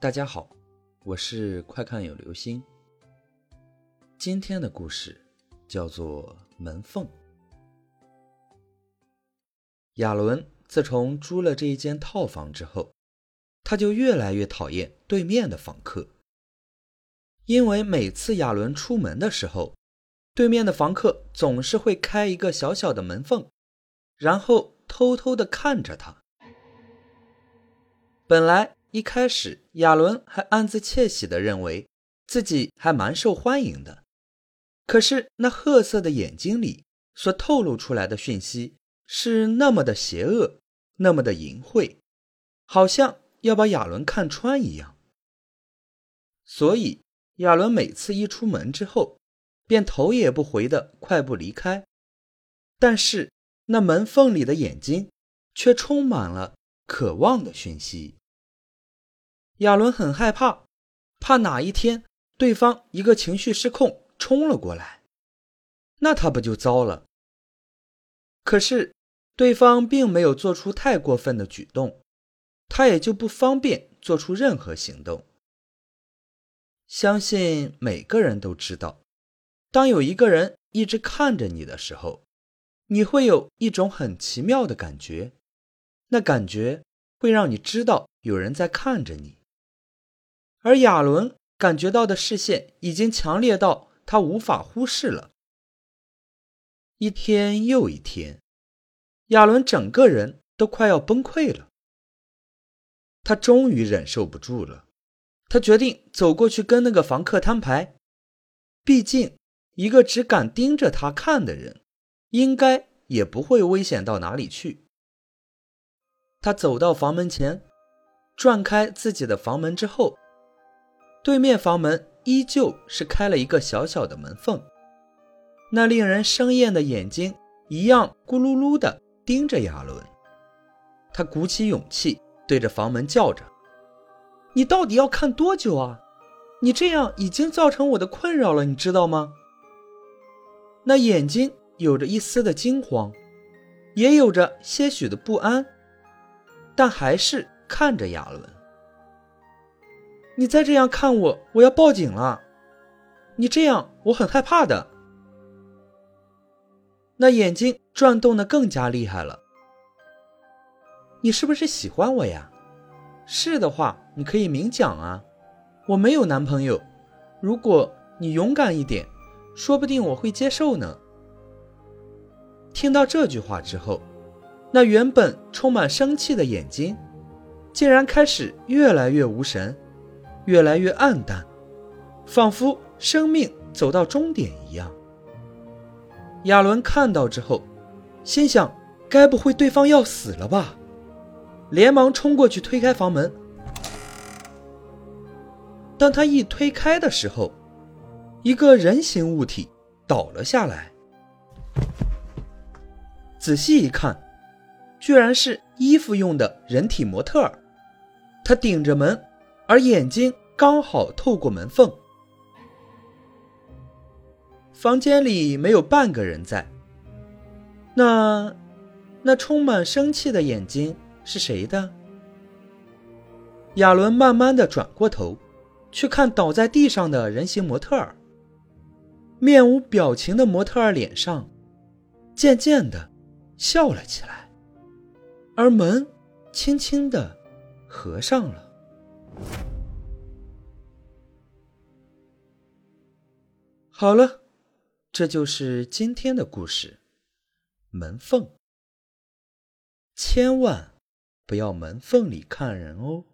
大家好，我是快看有流星。今天的故事叫做门缝。亚伦自从租了这一间套房之后，他就越来越讨厌对面的房客，因为每次亚伦出门的时候，对面的房客总是会开一个小小的门缝，然后偷偷的看着他。本来一开始，亚伦还暗自窃喜的认为自己还蛮受欢迎的。可是那褐色的眼睛里所透露出来的讯息是那么的邪恶，那么的淫秽，好像要把亚伦看穿一样。所以亚伦每次一出门之后，便头也不回的快步离开。但是那门缝里的眼睛却充满了渴望的讯息。亚伦很害怕，怕哪一天对方一个情绪失控冲了过来，那他不就糟了？可是对方并没有做出太过分的举动，他也就不方便做出任何行动。相信每个人都知道，当有一个人一直看着你的时候，你会有一种很奇妙的感觉，那感觉会让你知道有人在看着你。而亚伦感觉到的视线已经强烈到他无法忽视了。一天又一天，亚伦整个人都快要崩溃了。他终于忍受不住了，他决定走过去跟那个房客摊牌。毕竟，一个只敢盯着他看的人，应该也不会危险到哪里去。他走到房门前，转开自己的房门之后。对面房门依旧是开了一个小小的门缝，那令人生厌的眼睛一样咕噜噜的盯着亚伦。他鼓起勇气对着房门叫着：“你到底要看多久啊？你这样已经造成我的困扰了，你知道吗？”那眼睛有着一丝的惊慌，也有着些许的不安，但还是看着亚伦。你再这样看我，我要报警了。你这样，我很害怕的。那眼睛转动的更加厉害了。你是不是喜欢我呀？是的话，你可以明讲啊。我没有男朋友，如果你勇敢一点，说不定我会接受呢。听到这句话之后，那原本充满生气的眼睛，竟然开始越来越无神。越来越暗淡，仿佛生命走到终点一样。亚伦看到之后，心想：该不会对方要死了吧？连忙冲过去推开房门。当他一推开的时候，一个人形物体倒了下来。仔细一看，居然是衣服用的人体模特，他顶着门。而眼睛刚好透过门缝，房间里没有半个人在。那，那充满生气的眼睛是谁的？亚伦慢慢的转过头，去看倒在地上的人形模特儿。面无表情的模特儿脸上，渐渐的笑了起来，而门轻轻的合上了。好了，这就是今天的故事。门缝，千万不要门缝里看人哦。